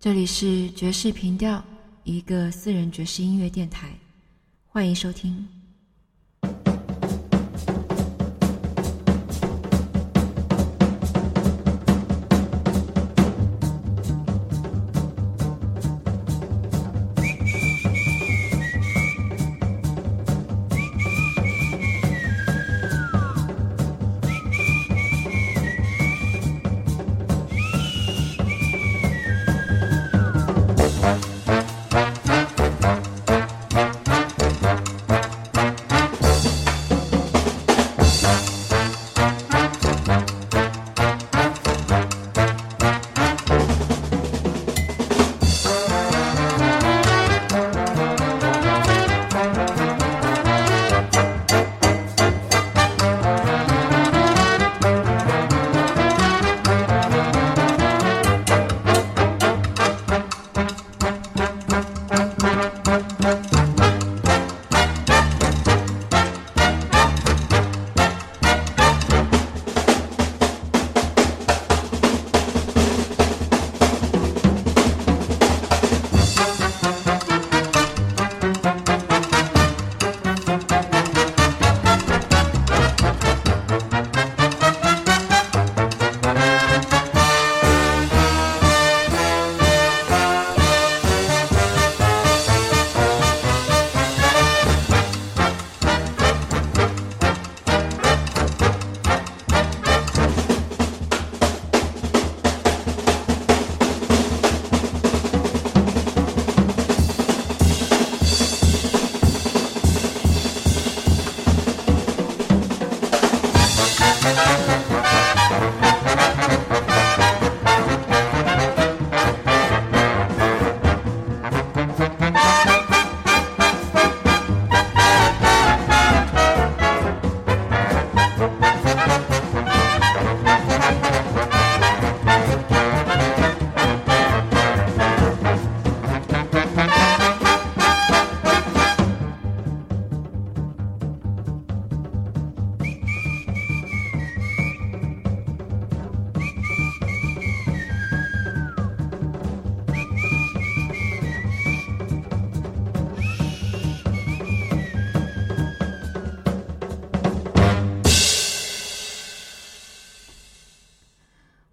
这里是爵士频调，一个私人爵士音乐电台，欢迎收听。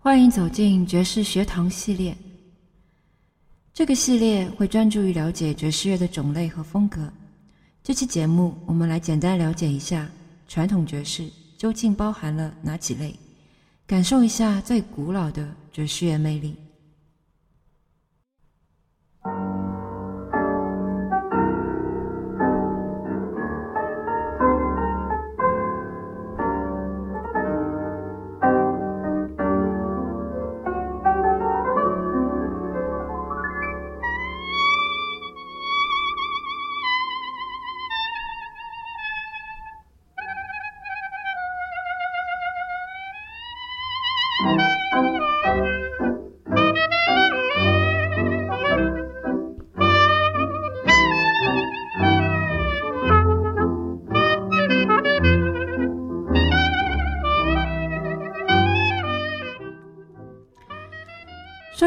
欢迎走进爵士学堂系列。这个系列会专注于了解爵士乐的种类和风格。这期节目，我们来简单了解一下传统爵士究竟包含了哪几类，感受一下最古老的爵士乐魅力。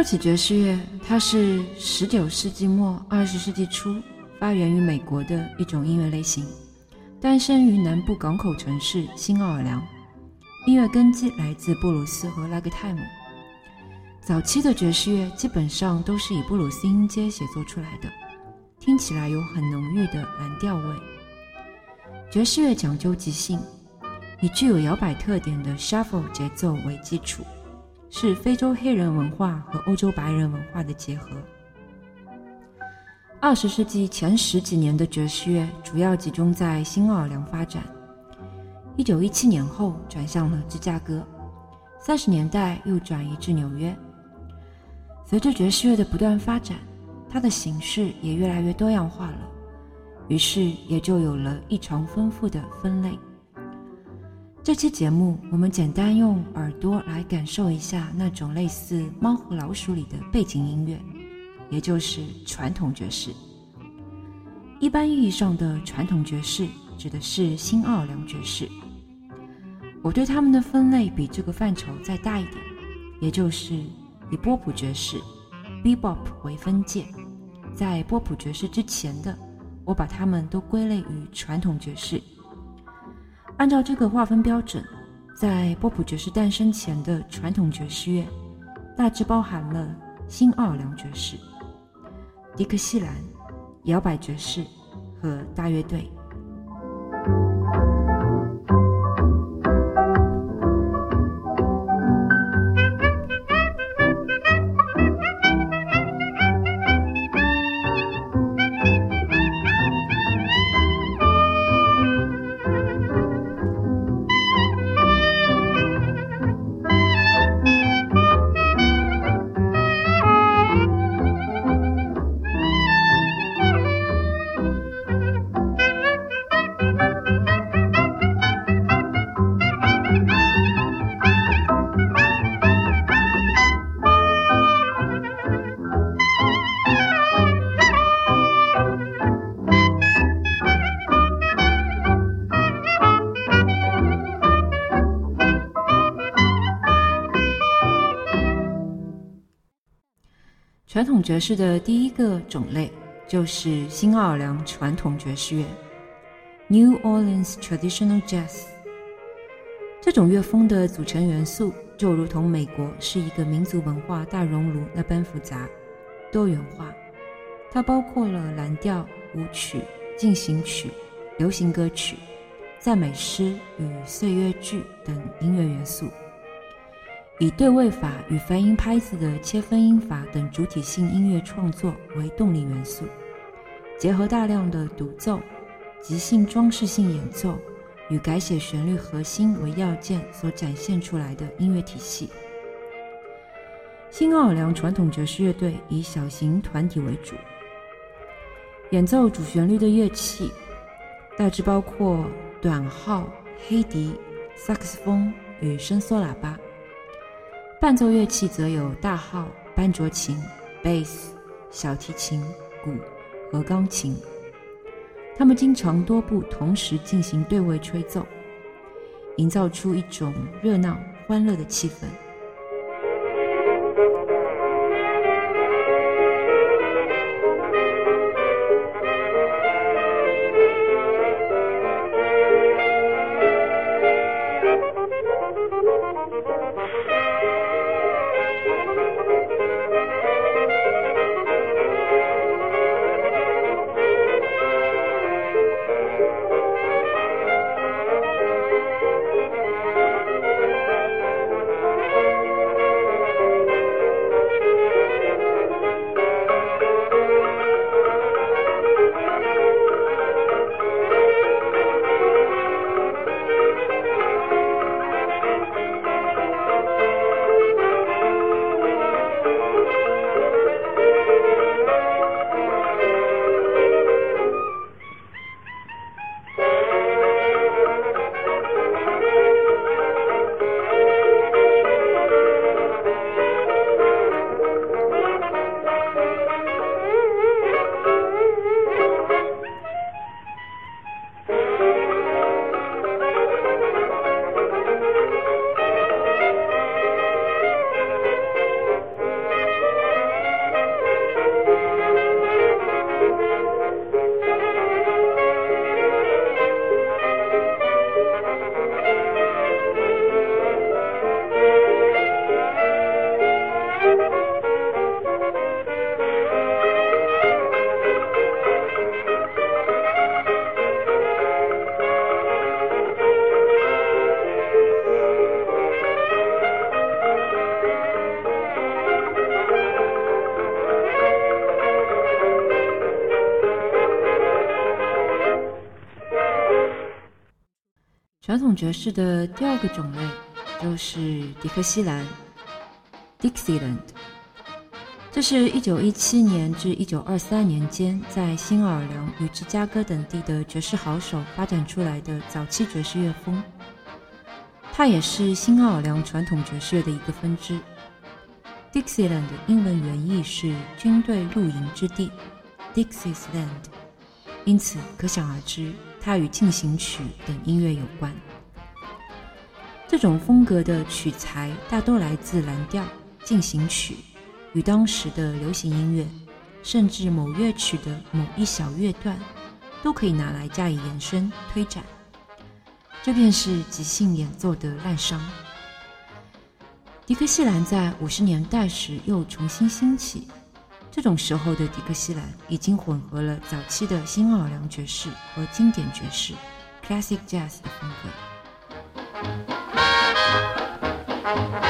说起爵士乐，它是十九世纪末二十世纪初发源于美国的一种音乐类型，诞生于南部港口城市新奥尔良。音乐根基来自布鲁斯和拉格泰姆。早期的爵士乐基本上都是以布鲁斯音阶写作出来的，听起来有很浓郁的蓝调味。爵士乐讲究即兴，以具有摇摆特点的 shuffle 节奏为基础。是非洲黑人文化和欧洲白人文化的结合。二十世纪前十几年的爵士乐主要集中在新奥尔良发展，一九一七年后转向了芝加哥，三十年代又转移至纽约。随着爵士乐的不断发展，它的形式也越来越多样化了，于是也就有了异常丰富的分类。这期节目，我们简单用耳朵来感受一下那种类似《猫和老鼠》里的背景音乐，也就是传统爵士。一般意义上的传统爵士指的是新奥尔良爵士。我对他们的分类比这个范畴再大一点，也就是以波普爵士、bebop 为分界。在波普爵士之前的，我把它们都归类于传统爵士。按照这个划分标准，在波普爵士诞生前的传统爵士乐，大致包含了新奥尔良爵士、迪克西兰、摇摆爵士和大乐队。爵士的第一个种类就是新奥尔良传统爵士乐 （New Orleans Traditional Jazz）。这种乐风的组成元素就如同美国是一个民族文化大熔炉那般复杂、多元化。它包括了蓝调、舞曲、进行曲、流行歌曲、赞美诗与岁月剧等音乐元素。以对位法与泛音拍子的切分音法等主体性音乐创作为动力元素，结合大量的独奏、即兴装饰性演奏与改写旋律核心为要件所展现出来的音乐体系。新奥尔良传统爵士乐队以小型团体为主，演奏主旋律的乐器大致包括短号、黑笛、萨克斯风与伸缩喇叭。伴奏乐器则有大号、班卓琴、bass、小提琴、鼓和钢琴。他们经常多部同时进行对位吹奏，营造出一种热闹、欢乐的气氛。爵士的第二个种类就是迪克西兰 （Dixieland）。这是一九一七年至一九二三年间在新奥尔良与芝加哥等地的爵士好手发展出来的早期爵士乐风。它也是新奥尔良传统爵士乐的一个分支。Dixieland 的英文原意是“军队露营之地 ”（Dixie's Land），因此可想而知。它与进行曲等音乐有关。这种风格的取材大多来自蓝调、进行曲、与当时的流行音乐，甚至某乐曲的某一小乐段，都可以拿来加以延伸推展。这便是即兴演奏的滥觞。迪克西兰在五十年代时又重新兴起，这种时候的迪克西兰已经混合了早期的新奥尔良爵士和经典爵士 （Classic Jazz） 的风格。传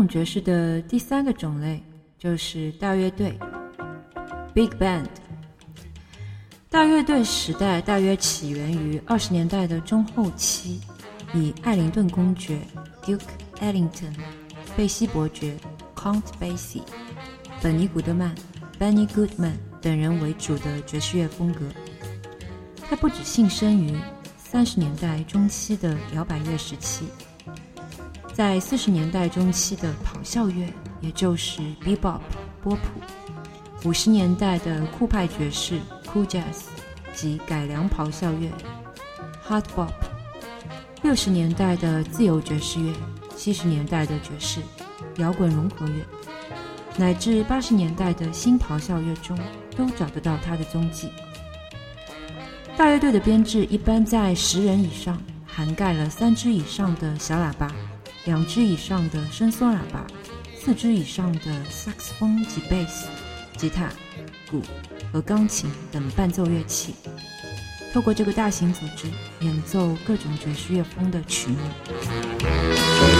统爵士的第三个种类就是大乐队 （Big Band）。大乐队时代大约起源于二十年代的中后期，以艾灵顿公爵 （Duke Ellington）、贝西伯爵 （Count Basie）、本尼古德曼 （Benny Goodman） 等人为主的爵士乐风格。它不止兴生于三十年代中期的摇摆乐时期。在四十年代中期的咆哮乐，也就是 bebop 波普；五十年代的酷派爵士 cool jazz 及改良咆哮乐 hard bop；六十年代的自由爵士乐；七十年代的爵士摇滚融合乐，乃至八十年代的新咆哮乐中，都找得到它的踪迹。大乐队的编制一般在十人以上，涵盖了三支以上的小喇叭。两只以上的伸缩喇叭，四只以上的萨克斯风及贝斯、吉他、鼓和钢琴等伴奏乐器，透过这个大型组织演奏各种爵士乐风的曲目。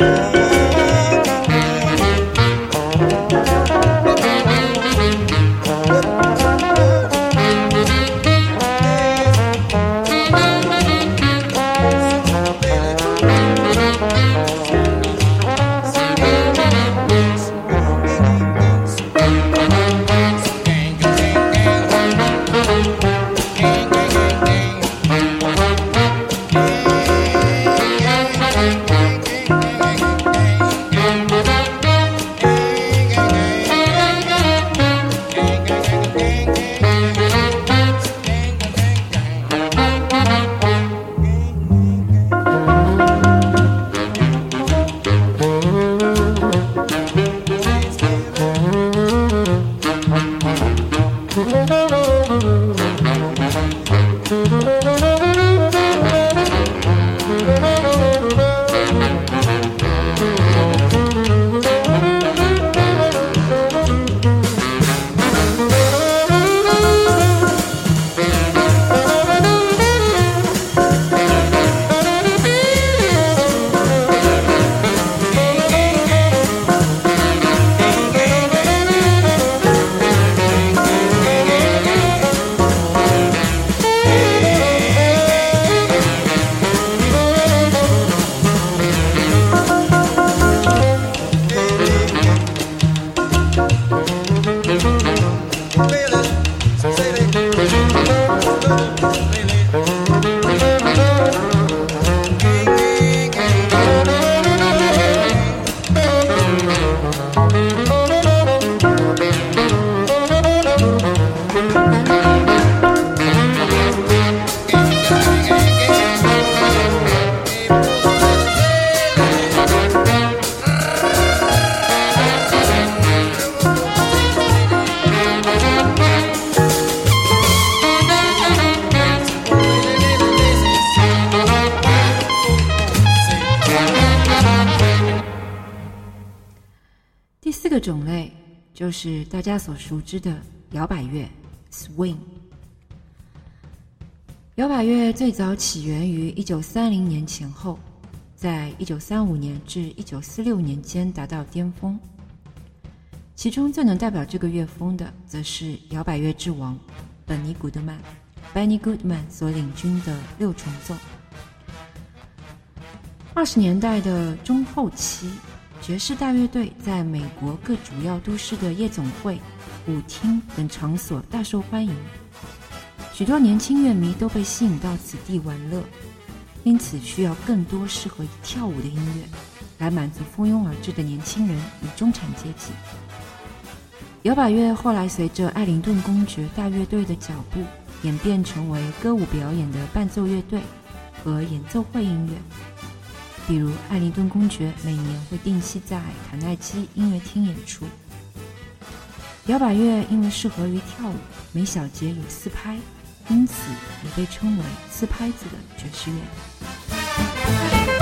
love. 大家所熟知的摇摆乐 （swing）。摇摆乐最早起源于一九三零年前后，在一九三五年至一九四六年间达到巅峰。其中最能代表这个乐风的，则是摇摆乐之王本尼·古德曼 （Benny Goodman） 所领军的六重奏。二十年代的中后期。爵士大乐队在美国各主要都市的夜总会、舞厅等场所大受欢迎，许多年轻乐迷都被吸引到此地玩乐，因此需要更多适合跳舞的音乐，来满足蜂拥而至的年轻人与中产阶级。摇摆乐后来随着艾灵顿公爵大乐队的脚步，演变成为歌舞表演的伴奏乐队和演奏会音乐。比如，艾灵顿公爵每年会定期在卡耐基音乐厅演出。摇摆乐因为适合于跳舞，每小节有四拍，因此也被称为“四拍子”的爵士乐。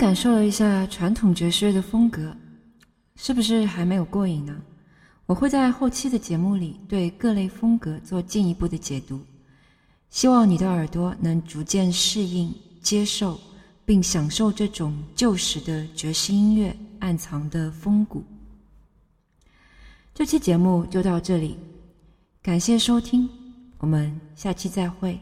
感受了一下传统爵士乐的风格，是不是还没有过瘾呢？我会在后期的节目里对各类风格做进一步的解读，希望你的耳朵能逐渐适应、接受，并享受这种旧时的爵士音乐暗藏的风骨。这期节目就到这里，感谢收听，我们下期再会。